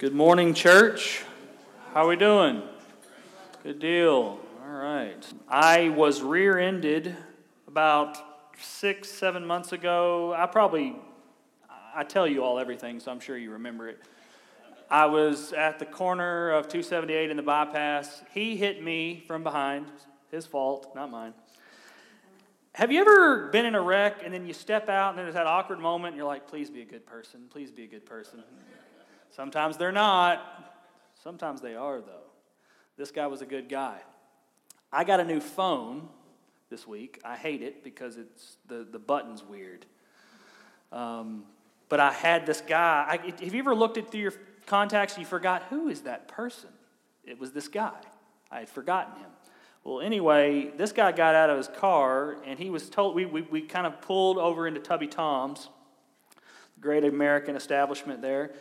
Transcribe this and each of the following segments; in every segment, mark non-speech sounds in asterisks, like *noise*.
Good morning, church. How are we doing? Good deal. All right. I was rear-ended about six, seven months ago. I probably, I tell you all everything, so I'm sure you remember it. I was at the corner of 278 in the bypass. He hit me from behind. His fault, not mine. Have you ever been in a wreck and then you step out and there's that awkward moment and you're like, please be a good person, please be a good person? Sometimes they're not. Sometimes they are, though. This guy was a good guy. I got a new phone this week. I hate it because it's the, the button's weird. Um, but I had this guy. I, have you ever looked at through your contacts and you forgot who is that person? It was this guy. I had forgotten him. Well, anyway, this guy got out of his car and he was told, we, we, we kind of pulled over into Tubby Tom's, great American establishment there.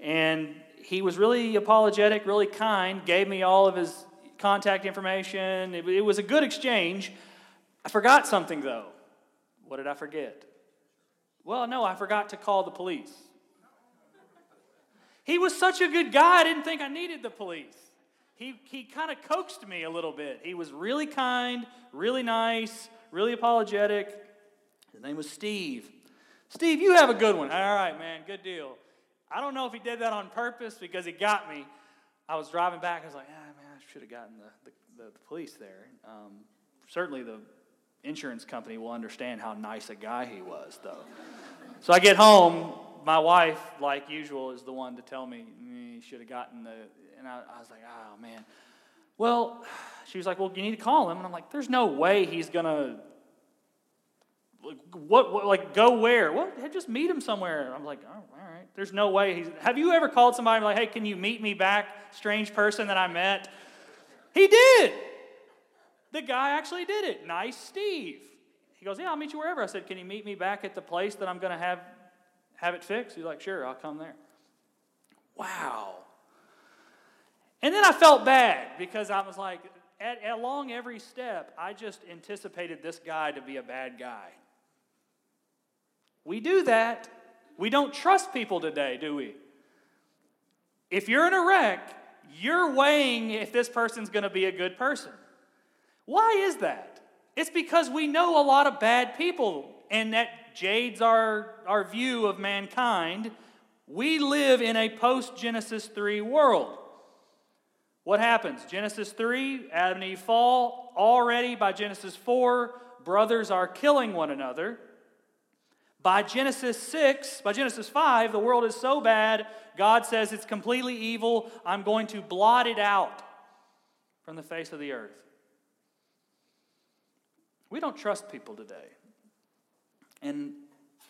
And he was really apologetic, really kind, gave me all of his contact information. It, it was a good exchange. I forgot something, though. What did I forget? Well, no, I forgot to call the police. He was such a good guy, I didn't think I needed the police. He, he kind of coaxed me a little bit. He was really kind, really nice, really apologetic. His name was Steve. Steve, you have a good one. All right, man, good deal. I don't know if he did that on purpose because he got me. I was driving back. I was like, ah, man, I should have gotten the, the, the, police there. Um, certainly, the insurance company will understand how nice a guy he was, though. so I get home. My wife, like usual, is the one to tell me mm, you should have gotten the. And I, I was like, oh, man. Well, she was like, well, you need to call him. And I'm like, there's no way he's going to what, what, like go where? Well, just meet him somewhere. I'm like, oh, all right. There's no way. He's, have you ever called somebody like, hey, can you meet me back, strange person that I met? He did. The guy actually did it. Nice Steve. He goes, yeah, I'll meet you wherever. I said, can you meet me back at the place that I'm going to have have it fixed? He's like, sure, I'll come there. Wow. And then I felt bad because I was like, at, along every step, I just anticipated this guy to be a bad guy. We do that. We don't trust people today, do we? If you're in a wreck, you're weighing if this person's going to be a good person. Why is that? It's because we know a lot of bad people, and that jades our, our view of mankind. We live in a post Genesis 3 world. What happens? Genesis 3, Adam and Eve fall. Already by Genesis 4, brothers are killing one another. By Genesis 6, by Genesis 5, the world is so bad, God says it's completely evil. I'm going to blot it out from the face of the earth. We don't trust people today. And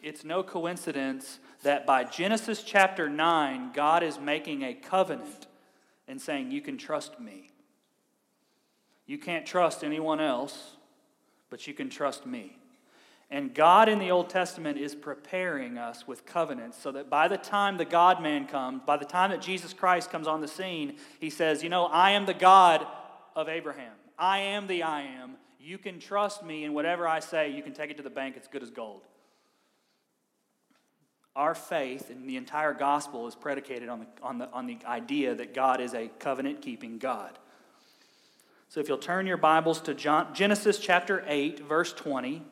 it's no coincidence that by Genesis chapter 9, God is making a covenant and saying, You can trust me. You can't trust anyone else, but you can trust me. And God in the Old Testament is preparing us with covenants so that by the time the God man comes, by the time that Jesus Christ comes on the scene, he says, You know, I am the God of Abraham. I am the I am. You can trust me, and whatever I say, you can take it to the bank. It's good as gold. Our faith in the entire gospel is predicated on the, on the, on the idea that God is a covenant keeping God. So if you'll turn your Bibles to John, Genesis chapter 8, verse 20.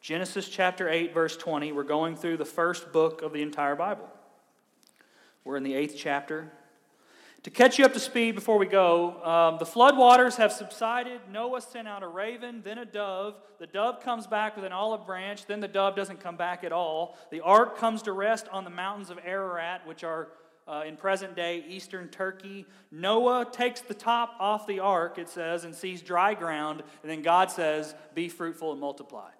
Genesis chapter 8, verse 20. We're going through the first book of the entire Bible. We're in the eighth chapter. To catch you up to speed before we go, um, the floodwaters have subsided. Noah sent out a raven, then a dove. The dove comes back with an olive branch, then the dove doesn't come back at all. The ark comes to rest on the mountains of Ararat, which are uh, in present day eastern Turkey. Noah takes the top off the ark, it says, and sees dry ground, and then God says, Be fruitful and multiply.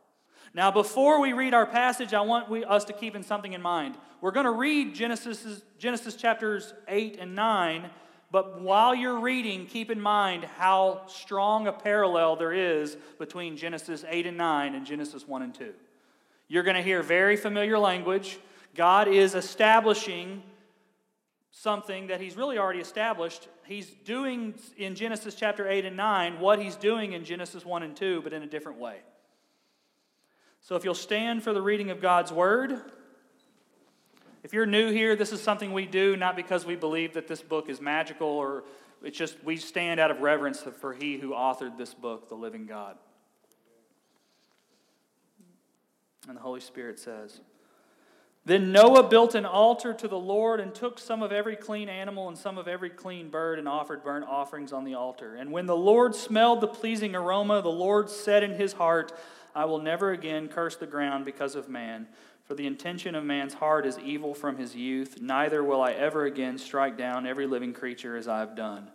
Now, before we read our passage, I want we, us to keep in something in mind. We're going to read Genesis, Genesis chapters 8 and 9, but while you're reading, keep in mind how strong a parallel there is between Genesis 8 and 9 and Genesis 1 and 2. You're going to hear very familiar language. God is establishing something that he's really already established. He's doing in Genesis chapter 8 and 9 what he's doing in Genesis 1 and 2, but in a different way. So if you'll stand for the reading of God's word, If you're new here, this is something we do not because we believe that this book is magical or it's just we stand out of reverence for he who authored this book, the living God. And the Holy Spirit says, Then Noah built an altar to the Lord and took some of every clean animal and some of every clean bird and offered burnt offerings on the altar. And when the Lord smelled the pleasing aroma, the Lord said in his heart, I will never again curse the ground because of man. For the intention of man's heart is evil from his youth, neither will I ever again strike down every living creature as I have done.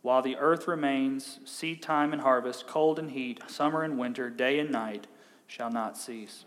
While the earth remains, seed time and harvest, cold and heat, summer and winter, day and night shall not cease.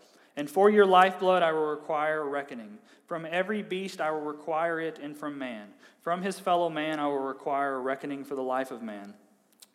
And for your lifeblood I will require a reckoning. From every beast I will require it, and from man. From his fellow man I will require a reckoning for the life of man.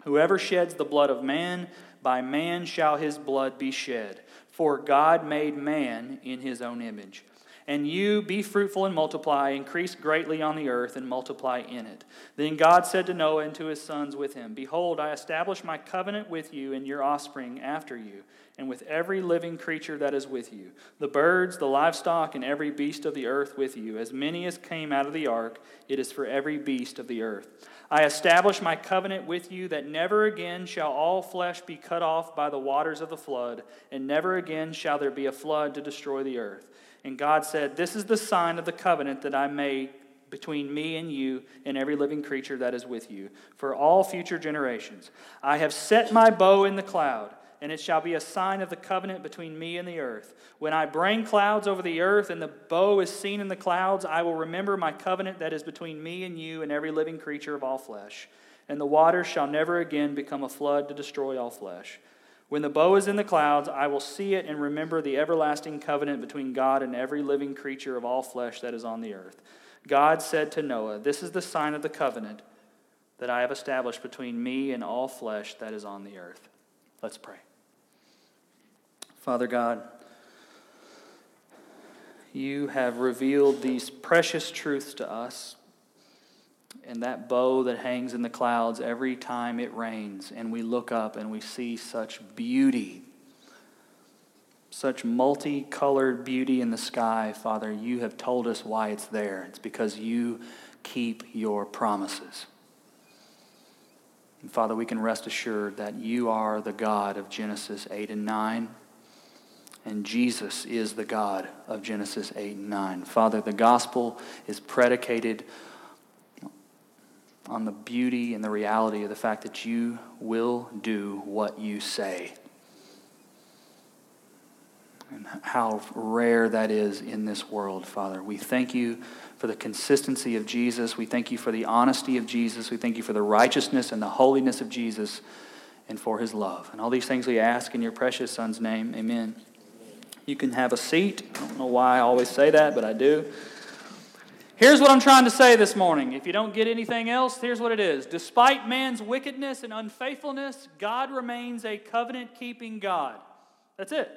Whoever sheds the blood of man, by man shall his blood be shed. For God made man in his own image. And you be fruitful and multiply, increase greatly on the earth, and multiply in it. Then God said to Noah and to his sons with him Behold, I establish my covenant with you and your offspring after you, and with every living creature that is with you the birds, the livestock, and every beast of the earth with you. As many as came out of the ark, it is for every beast of the earth. I establish my covenant with you that never again shall all flesh be cut off by the waters of the flood, and never again shall there be a flood to destroy the earth. And God said, This is the sign of the covenant that I made between me and you and every living creature that is with you for all future generations. I have set my bow in the cloud, and it shall be a sign of the covenant between me and the earth. When I bring clouds over the earth and the bow is seen in the clouds, I will remember my covenant that is between me and you and every living creature of all flesh. And the waters shall never again become a flood to destroy all flesh. When the bow is in the clouds, I will see it and remember the everlasting covenant between God and every living creature of all flesh that is on the earth. God said to Noah, This is the sign of the covenant that I have established between me and all flesh that is on the earth. Let's pray. Father God, you have revealed these precious truths to us and that bow that hangs in the clouds every time it rains, and we look up and we see such beauty, such multicolored beauty in the sky, Father, you have told us why it's there. It's because you keep your promises. And Father, we can rest assured that you are the God of Genesis 8 and 9. And Jesus is the God of Genesis 8 and 9. Father, the gospel is predicated on the beauty and the reality of the fact that you will do what you say. And how rare that is in this world, Father. We thank you for the consistency of Jesus. We thank you for the honesty of Jesus. We thank you for the righteousness and the holiness of Jesus and for his love. And all these things we ask in your precious Son's name. Amen. You can have a seat. I don't know why I always say that, but I do. Here's what I'm trying to say this morning. If you don't get anything else, here's what it is. Despite man's wickedness and unfaithfulness, God remains a covenant keeping God. That's it.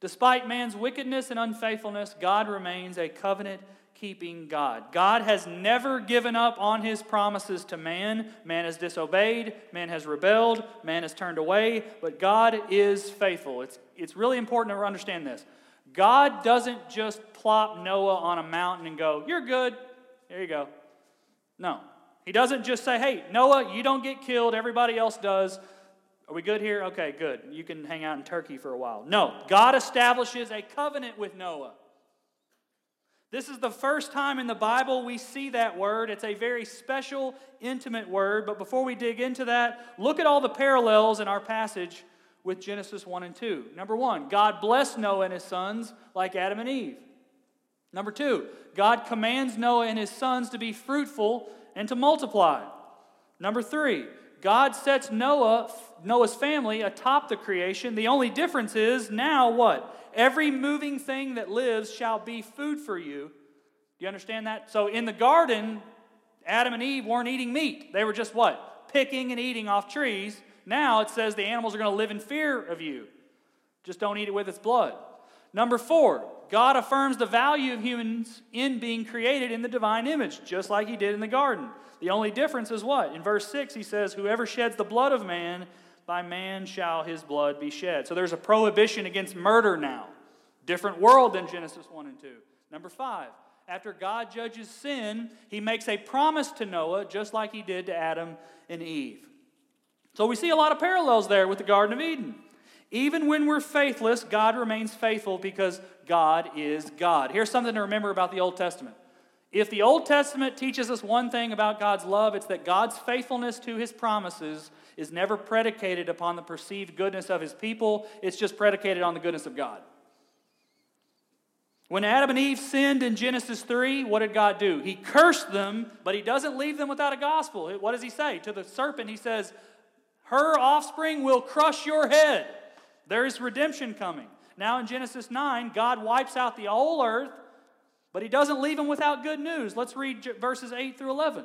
Despite man's wickedness and unfaithfulness, God remains a covenant keeping God. God has never given up on his promises to man. Man has disobeyed, man has rebelled, man has turned away, but God is faithful. It's, it's really important to understand this. God doesn't just plop Noah on a mountain and go, You're good. There you go. No. He doesn't just say, Hey, Noah, you don't get killed. Everybody else does. Are we good here? Okay, good. You can hang out in Turkey for a while. No. God establishes a covenant with Noah. This is the first time in the Bible we see that word. It's a very special, intimate word. But before we dig into that, look at all the parallels in our passage with Genesis 1 and 2. Number one, God blessed Noah and his sons like Adam and Eve. Number two, God commands Noah and his sons to be fruitful and to multiply. Number three, God sets Noah, Noah's family atop the creation. The only difference is now what? Every moving thing that lives shall be food for you. Do you understand that? So in the garden, Adam and Eve weren't eating meat. They were just what? Picking and eating off trees. Now it says the animals are going to live in fear of you. Just don't eat it with its blood. Number four, God affirms the value of humans in being created in the divine image, just like he did in the garden. The only difference is what? In verse 6, he says, Whoever sheds the blood of man, by man shall his blood be shed. So there's a prohibition against murder now. Different world than Genesis 1 and 2. Number five, after God judges sin, he makes a promise to Noah, just like he did to Adam and Eve. So we see a lot of parallels there with the Garden of Eden. Even when we're faithless, God remains faithful because God is God. Here's something to remember about the Old Testament. If the Old Testament teaches us one thing about God's love, it's that God's faithfulness to his promises is never predicated upon the perceived goodness of his people, it's just predicated on the goodness of God. When Adam and Eve sinned in Genesis 3, what did God do? He cursed them, but he doesn't leave them without a gospel. What does he say? To the serpent, he says, Her offspring will crush your head. There is redemption coming. Now in Genesis 9, God wipes out the whole earth, but he doesn't leave them without good news. Let's read verses 8 through 11.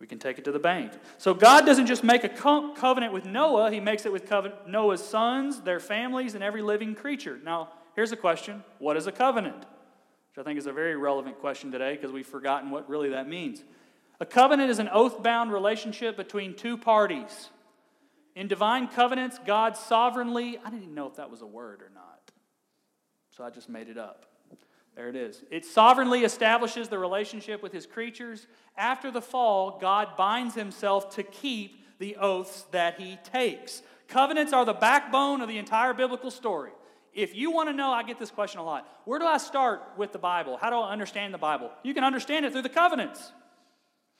We can take it to the bank. So God doesn't just make a co- covenant with Noah, He makes it with Noah's sons, their families, and every living creature. Now, here's a question What is a covenant? Which I think is a very relevant question today because we've forgotten what really that means. A covenant is an oath bound relationship between two parties. In divine covenants, God sovereignly, I didn't even know if that was a word or not, so I just made it up. There it is. It sovereignly establishes the relationship with his creatures. After the fall, God binds himself to keep the oaths that he takes. Covenants are the backbone of the entire biblical story. If you want to know, I get this question a lot. Where do I start with the Bible? How do I understand the Bible? You can understand it through the covenants.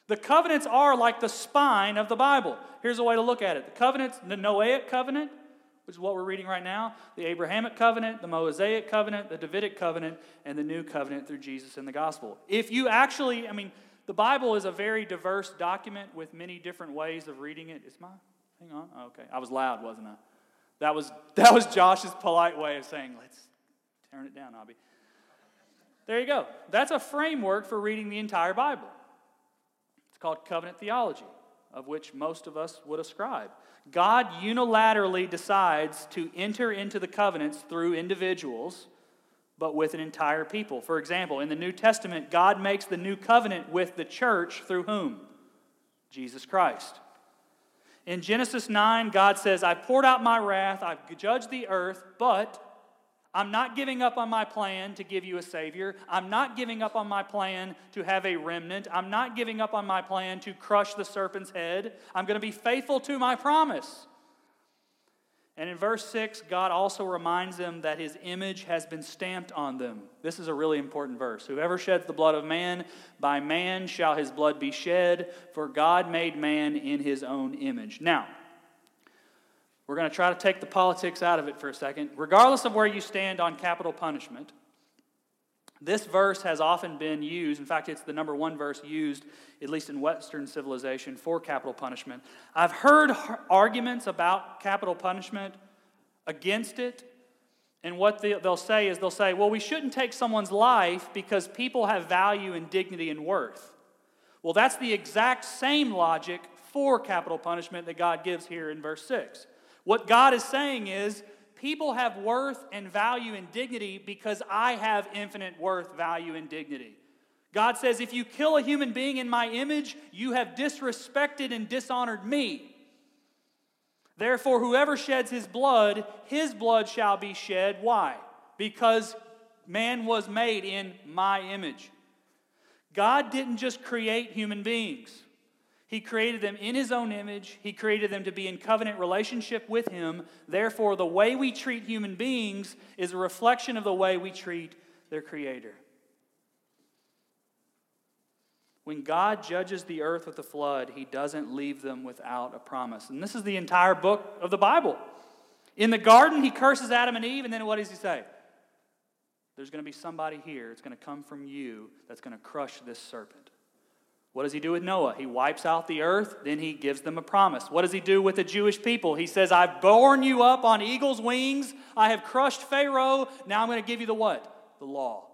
The covenants are like the spine of the Bible. Here's a way to look at it the covenants, the Noahic covenant, which is what we're reading right now, the Abrahamic covenant, the Mosaic covenant, the Davidic covenant, and the new covenant through Jesus in the gospel. If you actually, I mean, the Bible is a very diverse document with many different ways of reading it. Is my, hang on, oh, okay. I was loud, wasn't I? That was, *laughs* that was Josh's polite way of saying, let's turn it down, Abby. There you go. That's a framework for reading the entire Bible. It's called covenant theology, of which most of us would ascribe. God unilaterally decides to enter into the covenants through individuals, but with an entire people. For example, in the New Testament, God makes the new covenant with the church through whom? Jesus Christ. In Genesis 9, God says, I poured out my wrath, I've judged the earth, but I'm not giving up on my plan to give you a Savior. I'm not giving up on my plan to have a remnant. I'm not giving up on my plan to crush the serpent's head. I'm going to be faithful to my promise. And in verse 6, God also reminds them that his image has been stamped on them. This is a really important verse. Whoever sheds the blood of man, by man shall his blood be shed, for God made man in his own image. Now, we're going to try to take the politics out of it for a second. Regardless of where you stand on capital punishment, this verse has often been used. In fact, it's the number one verse used, at least in Western civilization, for capital punishment. I've heard arguments about capital punishment against it. And what they'll say is they'll say, well, we shouldn't take someone's life because people have value and dignity and worth. Well, that's the exact same logic for capital punishment that God gives here in verse 6. What God is saying is, people have worth and value and dignity because I have infinite worth, value, and dignity. God says, if you kill a human being in my image, you have disrespected and dishonored me. Therefore, whoever sheds his blood, his blood shall be shed. Why? Because man was made in my image. God didn't just create human beings. He created them in His own image. He created them to be in covenant relationship with Him. Therefore, the way we treat human beings is a reflection of the way we treat their Creator. When God judges the earth with a flood, he doesn't leave them without a promise. And this is the entire book of the Bible. In the garden, he curses Adam and Eve, and then what does he say? There's going to be somebody here, it's going to come from you, that's going to crush this serpent. What does he do with Noah? He wipes out the earth, then he gives them a promise. What does he do with the Jewish people? He says, I've borne you up on eagle's wings, I have crushed Pharaoh, now I'm going to give you the what? The law.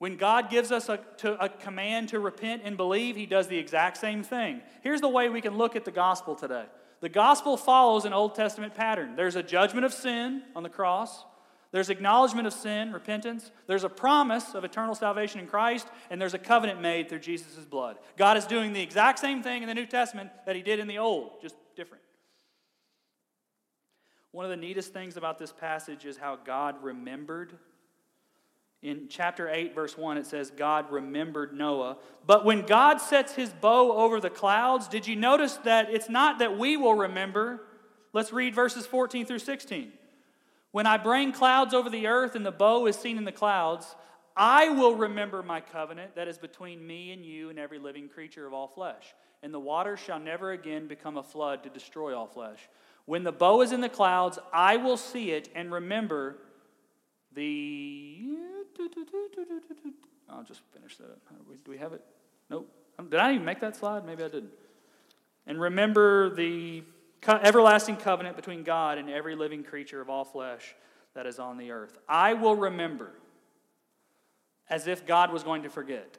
When God gives us a, to, a command to repent and believe, he does the exact same thing. Here's the way we can look at the gospel today. The gospel follows an Old Testament pattern. There's a judgment of sin on the cross. There's acknowledgement of sin, repentance. There's a promise of eternal salvation in Christ, and there's a covenant made through Jesus' blood. God is doing the exact same thing in the New Testament that He did in the Old, just different. One of the neatest things about this passage is how God remembered. In chapter 8, verse 1, it says, God remembered Noah. But when God sets his bow over the clouds, did you notice that it's not that we will remember? Let's read verses 14 through 16. When I bring clouds over the earth and the bow is seen in the clouds, I will remember my covenant that is between me and you and every living creature of all flesh. And the waters shall never again become a flood to destroy all flesh. When the bow is in the clouds, I will see it and remember the. I'll just finish that. Do we have it? Nope. Did I even make that slide? Maybe I didn't. And remember the everlasting covenant between God and every living creature of all flesh that is on the earth. I will remember as if God was going to forget.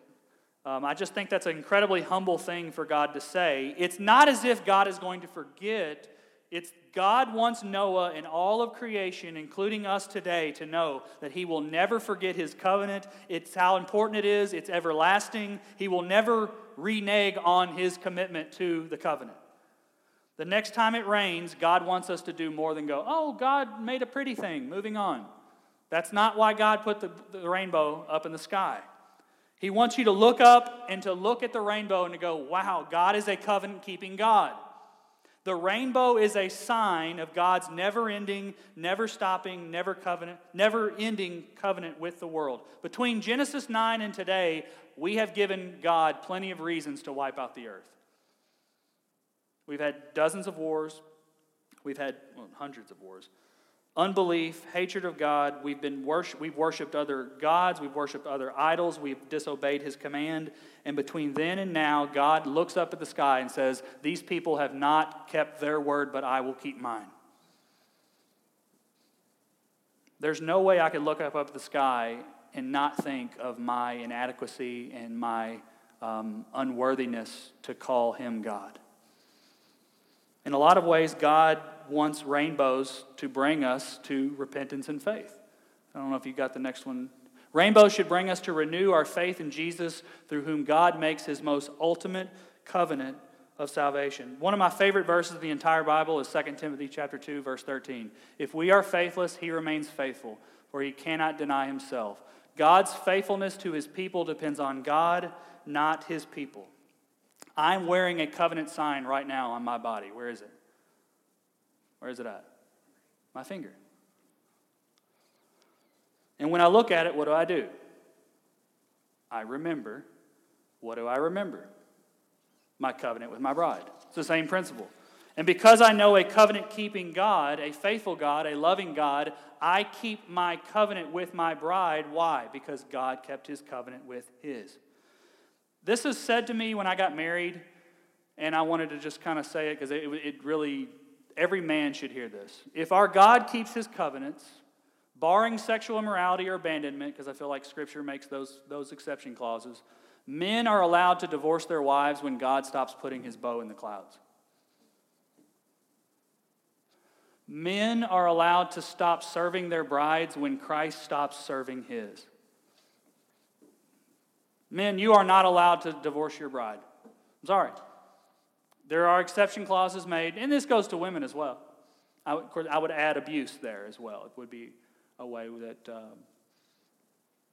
Um, I just think that's an incredibly humble thing for God to say. It's not as if God is going to forget. It's God wants Noah and all of creation, including us today, to know that He will never forget His covenant. It's how important it is, it's everlasting. He will never renege on His commitment to the covenant. The next time it rains, God wants us to do more than go, oh, God made a pretty thing, moving on. That's not why God put the, the rainbow up in the sky. He wants you to look up and to look at the rainbow and to go, wow, God is a covenant keeping God. The rainbow is a sign of God's never ending, never stopping, never covenant, never ending covenant with the world. Between Genesis 9 and today, we have given God plenty of reasons to wipe out the earth. We've had dozens of wars. We've had well, hundreds of wars. Unbelief, hatred of God. We've, been worship, we've worshiped other gods. We've worshiped other idols. We've disobeyed his command. And between then and now, God looks up at the sky and says, These people have not kept their word, but I will keep mine. There's no way I could look up, up at the sky and not think of my inadequacy and my um, unworthiness to call him God. In a lot of ways, God wants rainbows to bring us to repentance and faith. I don't know if you got the next one. Rainbows should bring us to renew our faith in Jesus, through whom God makes his most ultimate covenant of salvation. One of my favorite verses of the entire Bible is 2 Timothy chapter 2 verse 13. If we are faithless, he remains faithful, for he cannot deny himself. God's faithfulness to his people depends on God, not his people. I'm wearing a covenant sign right now on my body. Where is it? Where is it at? My finger. And when I look at it, what do I do? I remember. What do I remember? My covenant with my bride. It's the same principle. And because I know a covenant keeping God, a faithful God, a loving God, I keep my covenant with my bride. Why? Because God kept his covenant with his. This was said to me when I got married, and I wanted to just kind of say it because it, it really, every man should hear this. If our God keeps his covenants, barring sexual immorality or abandonment, because I feel like Scripture makes those, those exception clauses, men are allowed to divorce their wives when God stops putting his bow in the clouds. Men are allowed to stop serving their brides when Christ stops serving his. Men, you are not allowed to divorce your bride. I'm sorry. There are exception clauses made, and this goes to women as well. I would, of course, I would add abuse there as well. It would be a way that, um,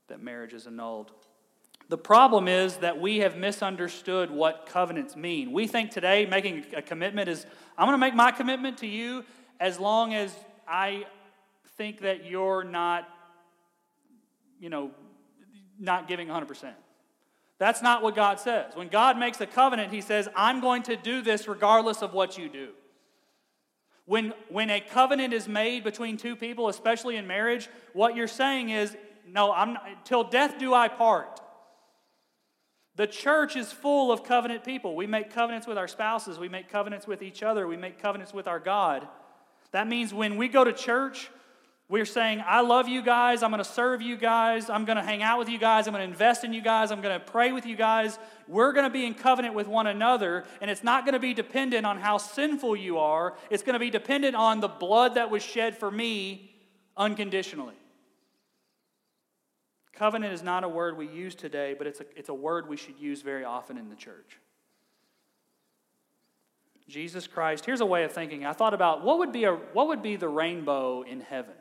that marriage is annulled. The problem is that we have misunderstood what covenants mean. We think today making a commitment is I'm going to make my commitment to you as long as I think that you're not, you know, not giving 100%. That's not what God says. When God makes a covenant, He says, I'm going to do this regardless of what you do. When, when a covenant is made between two people, especially in marriage, what you're saying is, no, I'm not, till death do I part. The church is full of covenant people. We make covenants with our spouses, we make covenants with each other, we make covenants with our God. That means when we go to church, we're saying, I love you guys. I'm going to serve you guys. I'm going to hang out with you guys. I'm going to invest in you guys. I'm going to pray with you guys. We're going to be in covenant with one another. And it's not going to be dependent on how sinful you are, it's going to be dependent on the blood that was shed for me unconditionally. Covenant is not a word we use today, but it's a, it's a word we should use very often in the church. Jesus Christ, here's a way of thinking. I thought about what would be, a, what would be the rainbow in heaven?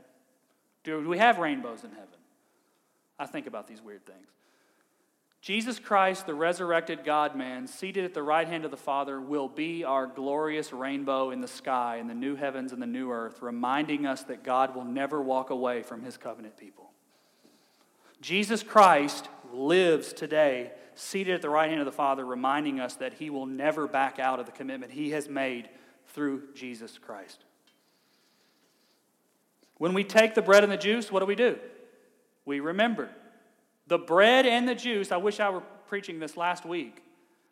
Do we have rainbows in heaven? I think about these weird things. Jesus Christ, the resurrected God man, seated at the right hand of the Father, will be our glorious rainbow in the sky, in the new heavens and the new earth, reminding us that God will never walk away from his covenant people. Jesus Christ lives today, seated at the right hand of the Father, reminding us that he will never back out of the commitment he has made through Jesus Christ. When we take the bread and the juice, what do we do? We remember. The bread and the juice, I wish I were preaching this last week.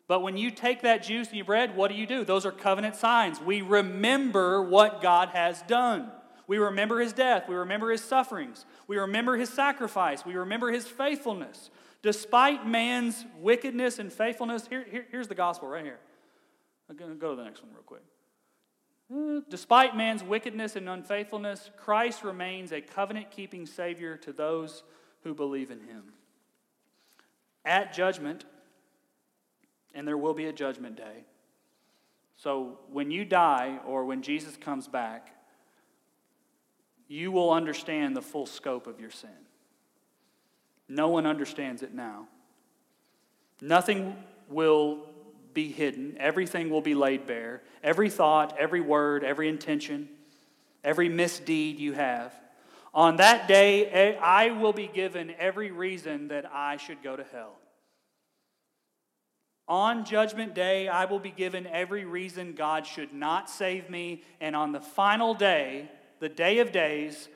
But when you take that juice and your bread, what do you do? Those are covenant signs. We remember what God has done. We remember his death. We remember his sufferings. We remember his sacrifice. We remember his faithfulness. Despite man's wickedness and faithfulness, here, here, here's the gospel right here. I'm going to go to the next one real quick. Despite man's wickedness and unfaithfulness, Christ remains a covenant keeping Savior to those who believe in Him. At judgment, and there will be a judgment day. So when you die or when Jesus comes back, you will understand the full scope of your sin. No one understands it now. Nothing will be hidden, everything will be laid bare. Every thought, every word, every intention, every misdeed you have. On that day, I will be given every reason that I should go to hell. On Judgment Day, I will be given every reason God should not save me. And on the final day, the day of days,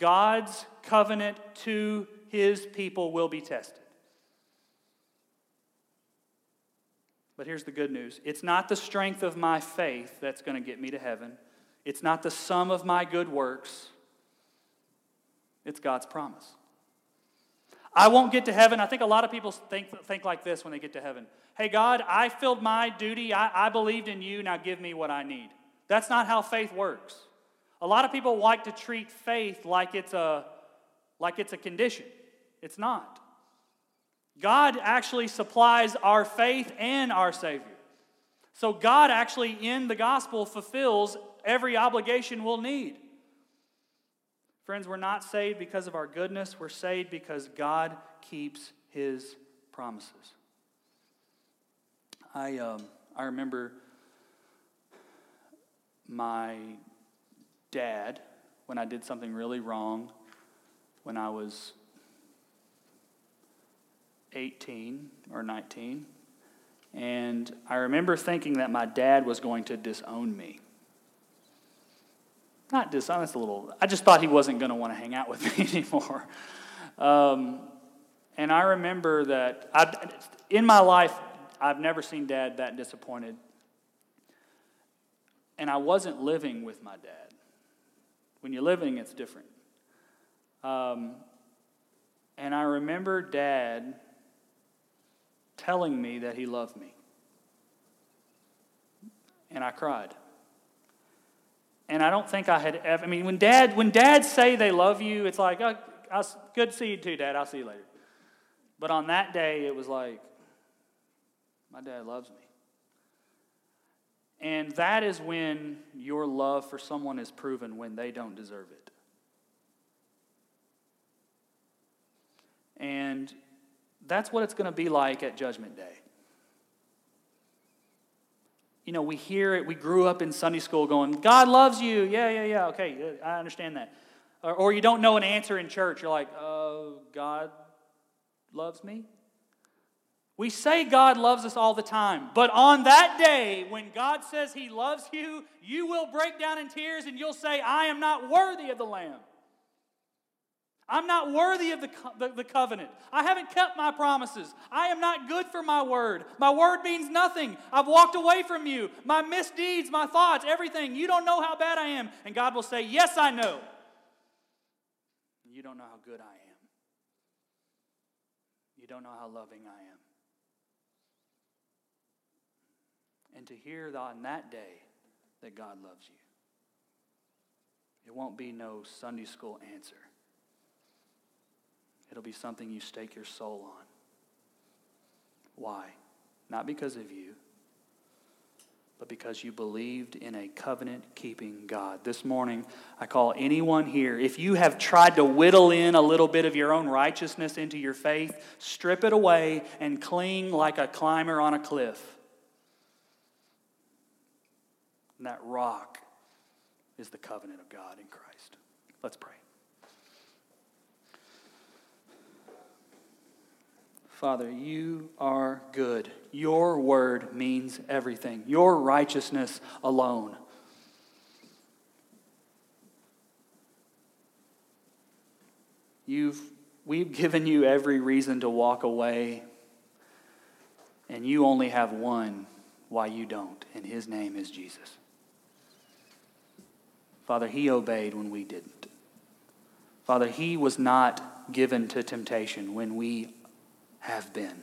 God's covenant to his people will be tested. But here's the good news it's not the strength of my faith that's going to get me to heaven, it's not the sum of my good works, it's God's promise. I won't get to heaven. I think a lot of people think, think like this when they get to heaven. Hey, God, I filled my duty. I, I believed in you. Now give me what I need. That's not how faith works. A lot of people like to treat faith like it's a, like it's a condition. It's not. God actually supplies our faith and our Savior. So, God actually in the gospel fulfills every obligation we'll need. Friends, we're not saved because of our goodness, we're saved because God keeps His promises. I, um, I remember my dad when I did something really wrong when I was 18 or 19. And I remember thinking that my dad was going to disown me. Not disown, a little, I just thought he wasn't going to want to hang out with me *laughs* anymore. Um, and I remember that I, in my life, I've never seen dad that disappointed. And I wasn't living with my dad. When you're living, it's different. Um, and I remember dad telling me that he loved me. And I cried. And I don't think I had ever, I mean, when dad, when dads say they love you, it's like, oh, I'll, good to see you too, dad. I'll see you later. But on that day, it was like, my dad loves me. And that is when your love for someone is proven when they don't deserve it. And that's what it's going to be like at Judgment Day. You know, we hear it, we grew up in Sunday school going, God loves you. Yeah, yeah, yeah. Okay, I understand that. Or, or you don't know an answer in church. You're like, oh, God loves me? We say God loves us all the time, but on that day when God says He loves you, you will break down in tears and you'll say, I am not worthy of the Lamb. I'm not worthy of the, the, the, covenant. I haven't kept my promises. I am not good for my word. My word means nothing. I've walked away from you. My misdeeds, my thoughts, everything. You don't know how bad I am. And God will say, Yes, I know. You don't know how good I am. You don't know how loving I am. And to hear that on that day that God loves you, it won't be no Sunday school answer. It'll be something you stake your soul on. Why? Not because of you, but because you believed in a covenant keeping God. This morning, I call anyone here, if you have tried to whittle in a little bit of your own righteousness into your faith, strip it away and cling like a climber on a cliff. And that rock is the covenant of God in Christ. Let's pray. Father, you are good. Your word means everything, your righteousness alone. You've, we've given you every reason to walk away, and you only have one why you don't, and his name is Jesus. Father, he obeyed when we didn't. Father, he was not given to temptation when we have been.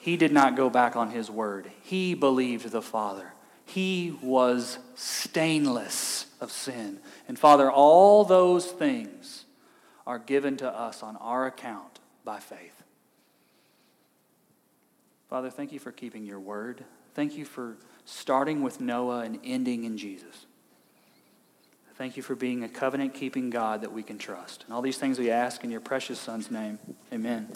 He did not go back on his word. He believed the Father. He was stainless of sin. And Father, all those things are given to us on our account by faith. Father, thank you for keeping your word. Thank you for starting with Noah and ending in Jesus. Thank you for being a covenant keeping God that we can trust. And all these things we ask in your precious Son's name. Amen.